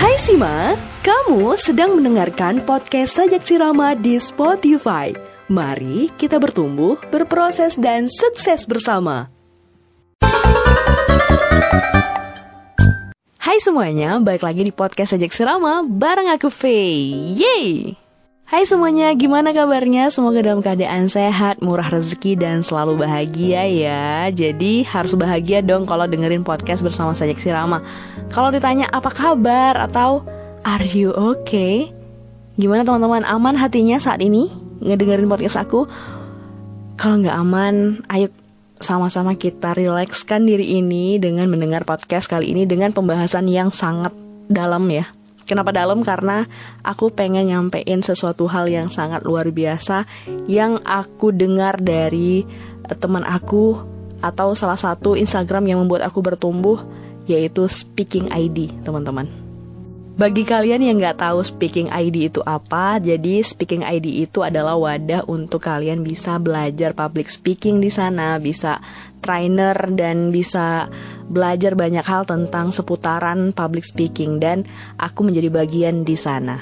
Hai Sima, kamu sedang mendengarkan podcast Sajak Sirama di Spotify. Mari kita bertumbuh, berproses, dan sukses bersama. Hai semuanya, balik lagi di podcast Sajak Sirama bareng aku Faye. Yeay! Hai semuanya, gimana kabarnya? Semoga dalam keadaan sehat, murah rezeki, dan selalu bahagia ya. Jadi harus bahagia dong kalau dengerin podcast bersama Sajak Sirama. Kalau ditanya apa kabar atau are you okay? Gimana teman-teman, aman hatinya saat ini ngedengerin podcast aku? Kalau nggak aman, ayo sama-sama kita rilekskan diri ini dengan mendengar podcast kali ini dengan pembahasan yang sangat dalam ya Kenapa dalam? Karena aku pengen nyampein sesuatu hal yang sangat luar biasa yang aku dengar dari uh, teman aku atau salah satu Instagram yang membuat aku bertumbuh yaitu Speaking ID, teman-teman. Bagi kalian yang nggak tahu Speaking ID itu apa, jadi Speaking ID itu adalah wadah untuk kalian bisa belajar public speaking di sana, bisa trainer dan bisa belajar banyak hal tentang seputaran public speaking dan aku menjadi bagian di sana.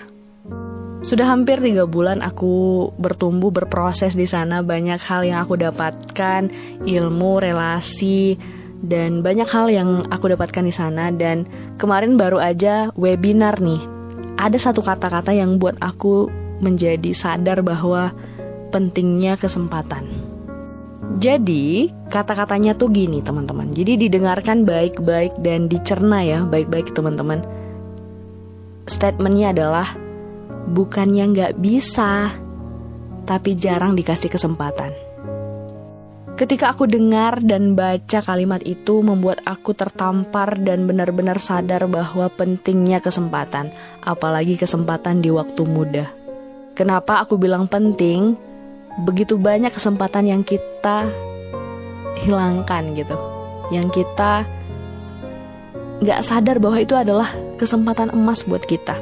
Sudah hampir tiga bulan aku bertumbuh berproses di sana banyak hal yang aku dapatkan ilmu relasi dan banyak hal yang aku dapatkan di sana dan kemarin baru aja webinar nih. Ada satu kata-kata yang buat aku menjadi sadar bahwa pentingnya kesempatan. Jadi, kata-katanya tuh gini, teman-teman. Jadi didengarkan baik-baik dan dicerna ya, baik-baik teman-teman. Statementnya adalah bukannya nggak bisa, tapi jarang dikasih kesempatan. Ketika aku dengar dan baca kalimat itu membuat aku tertampar dan benar-benar sadar bahwa pentingnya kesempatan, apalagi kesempatan di waktu muda. Kenapa aku bilang penting? Begitu banyak kesempatan yang kita hilangkan gitu, yang kita nggak sadar bahwa itu adalah kesempatan emas buat kita.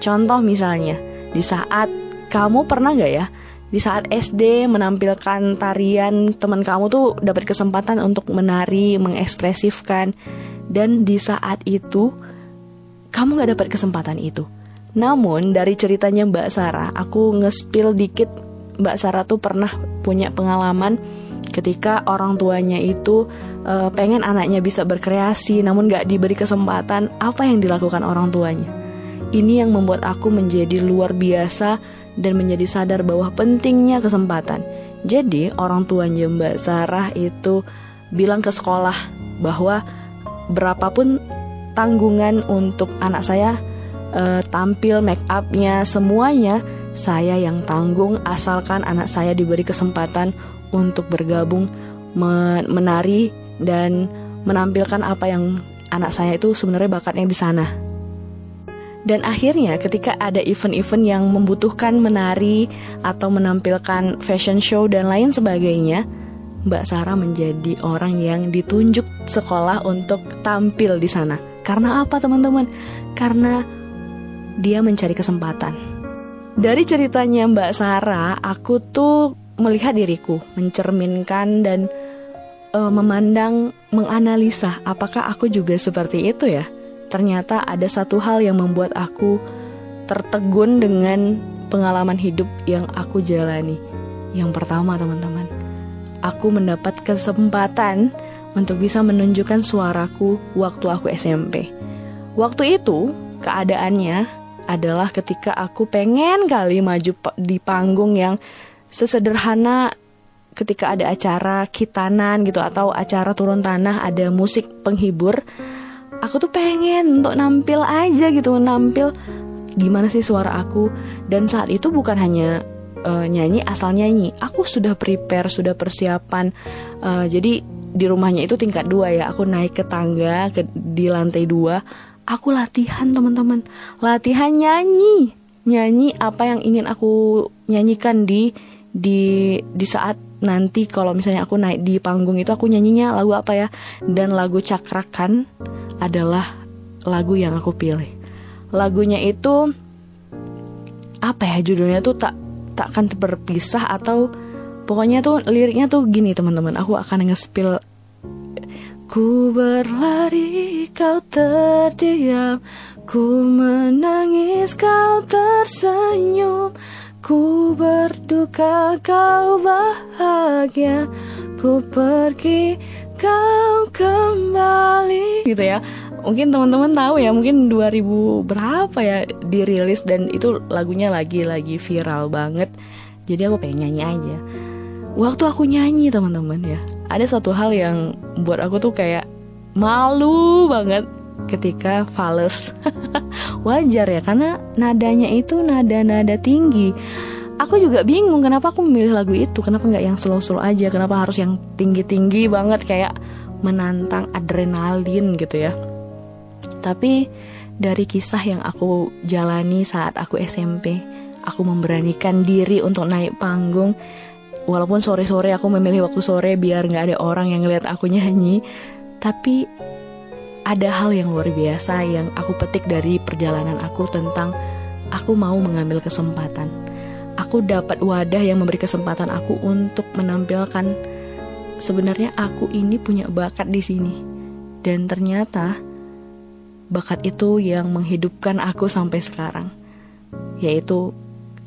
Contoh misalnya, di saat kamu pernah nggak ya di saat SD menampilkan tarian teman kamu tuh dapat kesempatan untuk menari mengekspresifkan dan di saat itu kamu nggak dapat kesempatan itu namun dari ceritanya Mbak Sarah aku ngespil dikit Mbak Sarah tuh pernah punya pengalaman ketika orang tuanya itu uh, pengen anaknya bisa berkreasi namun nggak diberi kesempatan apa yang dilakukan orang tuanya ini yang membuat aku menjadi luar biasa dan menjadi sadar bahwa pentingnya kesempatan. Jadi orang tuanya Mbak Sarah itu bilang ke sekolah bahwa berapapun tanggungan untuk anak saya uh, tampil make upnya semuanya saya yang tanggung asalkan anak saya diberi kesempatan untuk bergabung menari dan menampilkan apa yang anak saya itu sebenarnya bakatnya di sana dan akhirnya ketika ada event-event yang membutuhkan menari atau menampilkan fashion show dan lain sebagainya, Mbak Sarah menjadi orang yang ditunjuk sekolah untuk tampil di sana. Karena apa teman-teman? Karena dia mencari kesempatan. Dari ceritanya Mbak Sarah, aku tuh melihat diriku, mencerminkan dan uh, memandang, menganalisa apakah aku juga seperti itu ya ternyata ada satu hal yang membuat aku tertegun dengan pengalaman hidup yang aku jalani. Yang pertama, teman-teman, aku mendapat kesempatan untuk bisa menunjukkan suaraku waktu aku SMP. Waktu itu, keadaannya adalah ketika aku pengen kali maju di panggung yang sesederhana ketika ada acara kitanan gitu atau acara turun tanah ada musik penghibur aku tuh pengen untuk nampil aja gitu nampil gimana sih suara aku. Dan saat itu bukan hanya uh, nyanyi asal nyanyi aku sudah prepare sudah persiapan. Uh, jadi di rumahnya itu tingkat dua ya aku naik ke tangga ke di lantai dua aku latihan teman-teman. Latihan nyanyi. Nyanyi apa yang ingin aku nyanyikan di di di saat nanti kalau misalnya aku naik di panggung itu aku nyanyinya lagu apa ya? Dan lagu cakrakan adalah lagu yang aku pilih. Lagunya itu apa ya judulnya tuh? Tak takkan berpisah atau pokoknya tuh liriknya tuh gini teman-teman. Aku akan nge Ku berlari kau terdiam. Ku menangis kau tersenyum. Ku berduka kau bahagia. Ku pergi kau kembali. Gitu ya. Mungkin teman-teman tahu ya Mungkin 2000 berapa ya dirilis Dan itu lagunya lagi-lagi viral banget. Jadi aku pengen nyanyi aja. Waktu aku nyanyi teman-teman ya Ada satu hal yang buat aku tuh kayak Malu banget ketika fals wajar ya karena nadanya itu nada-nada tinggi. Aku juga bingung kenapa aku memilih lagu itu kenapa nggak yang slow-slow aja kenapa harus yang tinggi-tinggi banget kayak menantang adrenalin gitu ya. Tapi dari kisah yang aku jalani saat aku SMP aku memberanikan diri untuk naik panggung walaupun sore-sore aku memilih waktu sore biar nggak ada orang yang ngeliat aku nyanyi tapi ada hal yang luar biasa yang aku petik dari perjalanan aku tentang aku mau mengambil kesempatan. Aku dapat wadah yang memberi kesempatan aku untuk menampilkan sebenarnya aku ini punya bakat di sini. Dan ternyata bakat itu yang menghidupkan aku sampai sekarang. Yaitu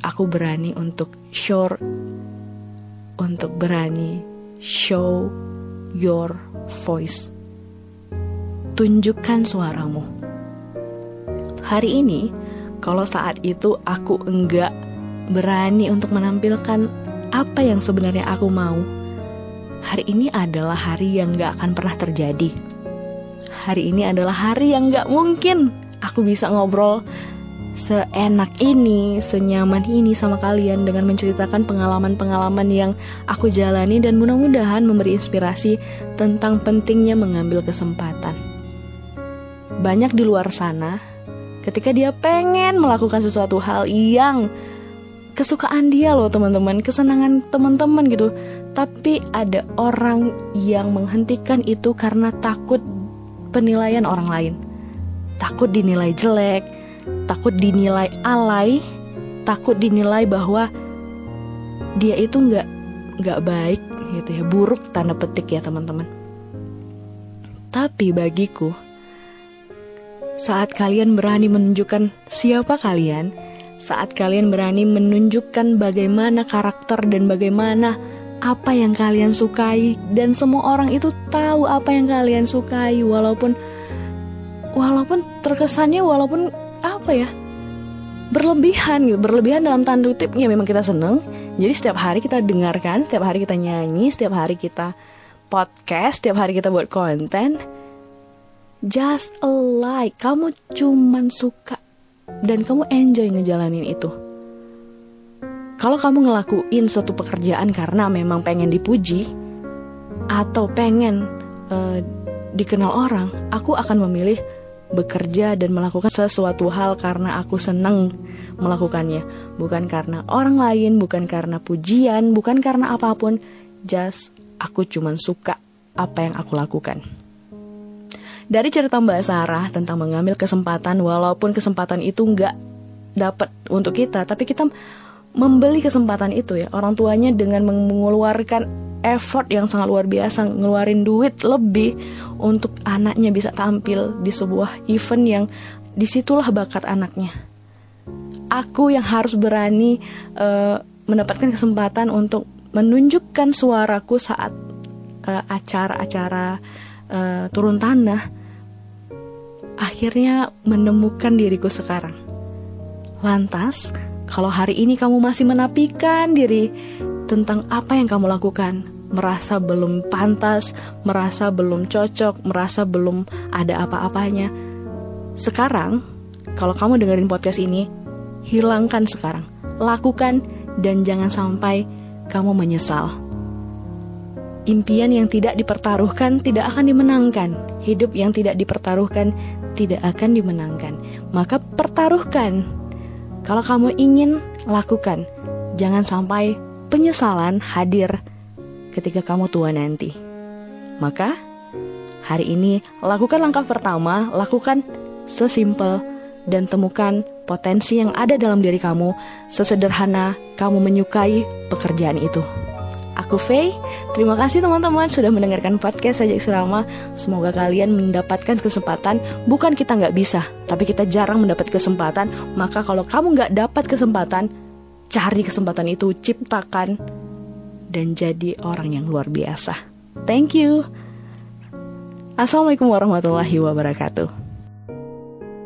aku berani untuk show untuk berani show your voice tunjukkan suaramu. Hari ini, kalau saat itu aku enggak berani untuk menampilkan apa yang sebenarnya aku mau, hari ini adalah hari yang gak akan pernah terjadi. Hari ini adalah hari yang gak mungkin aku bisa ngobrol seenak ini, senyaman ini sama kalian dengan menceritakan pengalaman-pengalaman yang aku jalani dan mudah-mudahan memberi inspirasi tentang pentingnya mengambil kesempatan banyak di luar sana ketika dia pengen melakukan sesuatu hal yang kesukaan dia loh teman-teman, kesenangan teman-teman gitu. Tapi ada orang yang menghentikan itu karena takut penilaian orang lain. Takut dinilai jelek, takut dinilai alay, takut dinilai bahwa dia itu nggak nggak baik gitu ya, buruk tanda petik ya teman-teman. Tapi bagiku, saat kalian berani menunjukkan siapa kalian, saat kalian berani menunjukkan bagaimana karakter dan bagaimana apa yang kalian sukai dan semua orang itu tahu apa yang kalian sukai walaupun walaupun terkesannya walaupun apa ya? Berlebihan gitu berlebihan dalam tanda kutip ya memang kita seneng. Jadi setiap hari kita dengarkan setiap hari kita nyanyi setiap hari kita podcast setiap hari kita buat konten just a like. Kamu cuman suka dan kamu enjoy ngejalanin itu. Kalau kamu ngelakuin suatu pekerjaan karena memang pengen dipuji atau pengen uh, dikenal orang aku akan memilih bekerja dan melakukan sesuatu hal karena aku senang melakukannya. Bukan karena orang lain bukan karena pujian bukan karena apa pun. Just aku cuman suka apa yang aku lakukan. Dari cerita Mbak Sarah tentang mengambil kesempatan walaupun kesempatan itu nggak dapat untuk kita, tapi kita membeli kesempatan itu ya. Orang tuanya dengan mengeluarkan effort yang sangat luar biasa, ngeluarin duit lebih untuk anaknya bisa tampil di sebuah event yang di situlah bakat anaknya. Aku yang harus berani uh, mendapatkan kesempatan untuk menunjukkan suaraku saat uh, acara-acara uh, turun tanah akhirnya menemukan diriku sekarang. Lantas, kalau hari ini kamu masih menapikan diri tentang apa yang kamu lakukan, merasa belum pantas, merasa belum cocok, merasa belum ada apa-apanya. Sekarang, kalau kamu dengerin podcast ini, hilangkan sekarang. Lakukan dan jangan sampai kamu menyesal. Impian yang tidak dipertaruhkan tidak akan dimenangkan. Hidup yang tidak dipertaruhkan tidak akan dimenangkan. Maka pertaruhkan. Kalau kamu ingin, lakukan. Jangan sampai penyesalan hadir ketika kamu tua nanti. Maka, hari ini lakukan langkah pertama, lakukan sesimpel dan temukan potensi yang ada dalam diri kamu sesederhana kamu menyukai pekerjaan itu. Aku Faye. Terima kasih teman-teman sudah mendengarkan podcast Sajak Serama. Semoga kalian mendapatkan kesempatan. Bukan kita nggak bisa, tapi kita jarang mendapat kesempatan. Maka kalau kamu nggak dapat kesempatan, cari kesempatan itu, ciptakan, dan jadi orang yang luar biasa. Thank you. Assalamualaikum warahmatullahi wabarakatuh.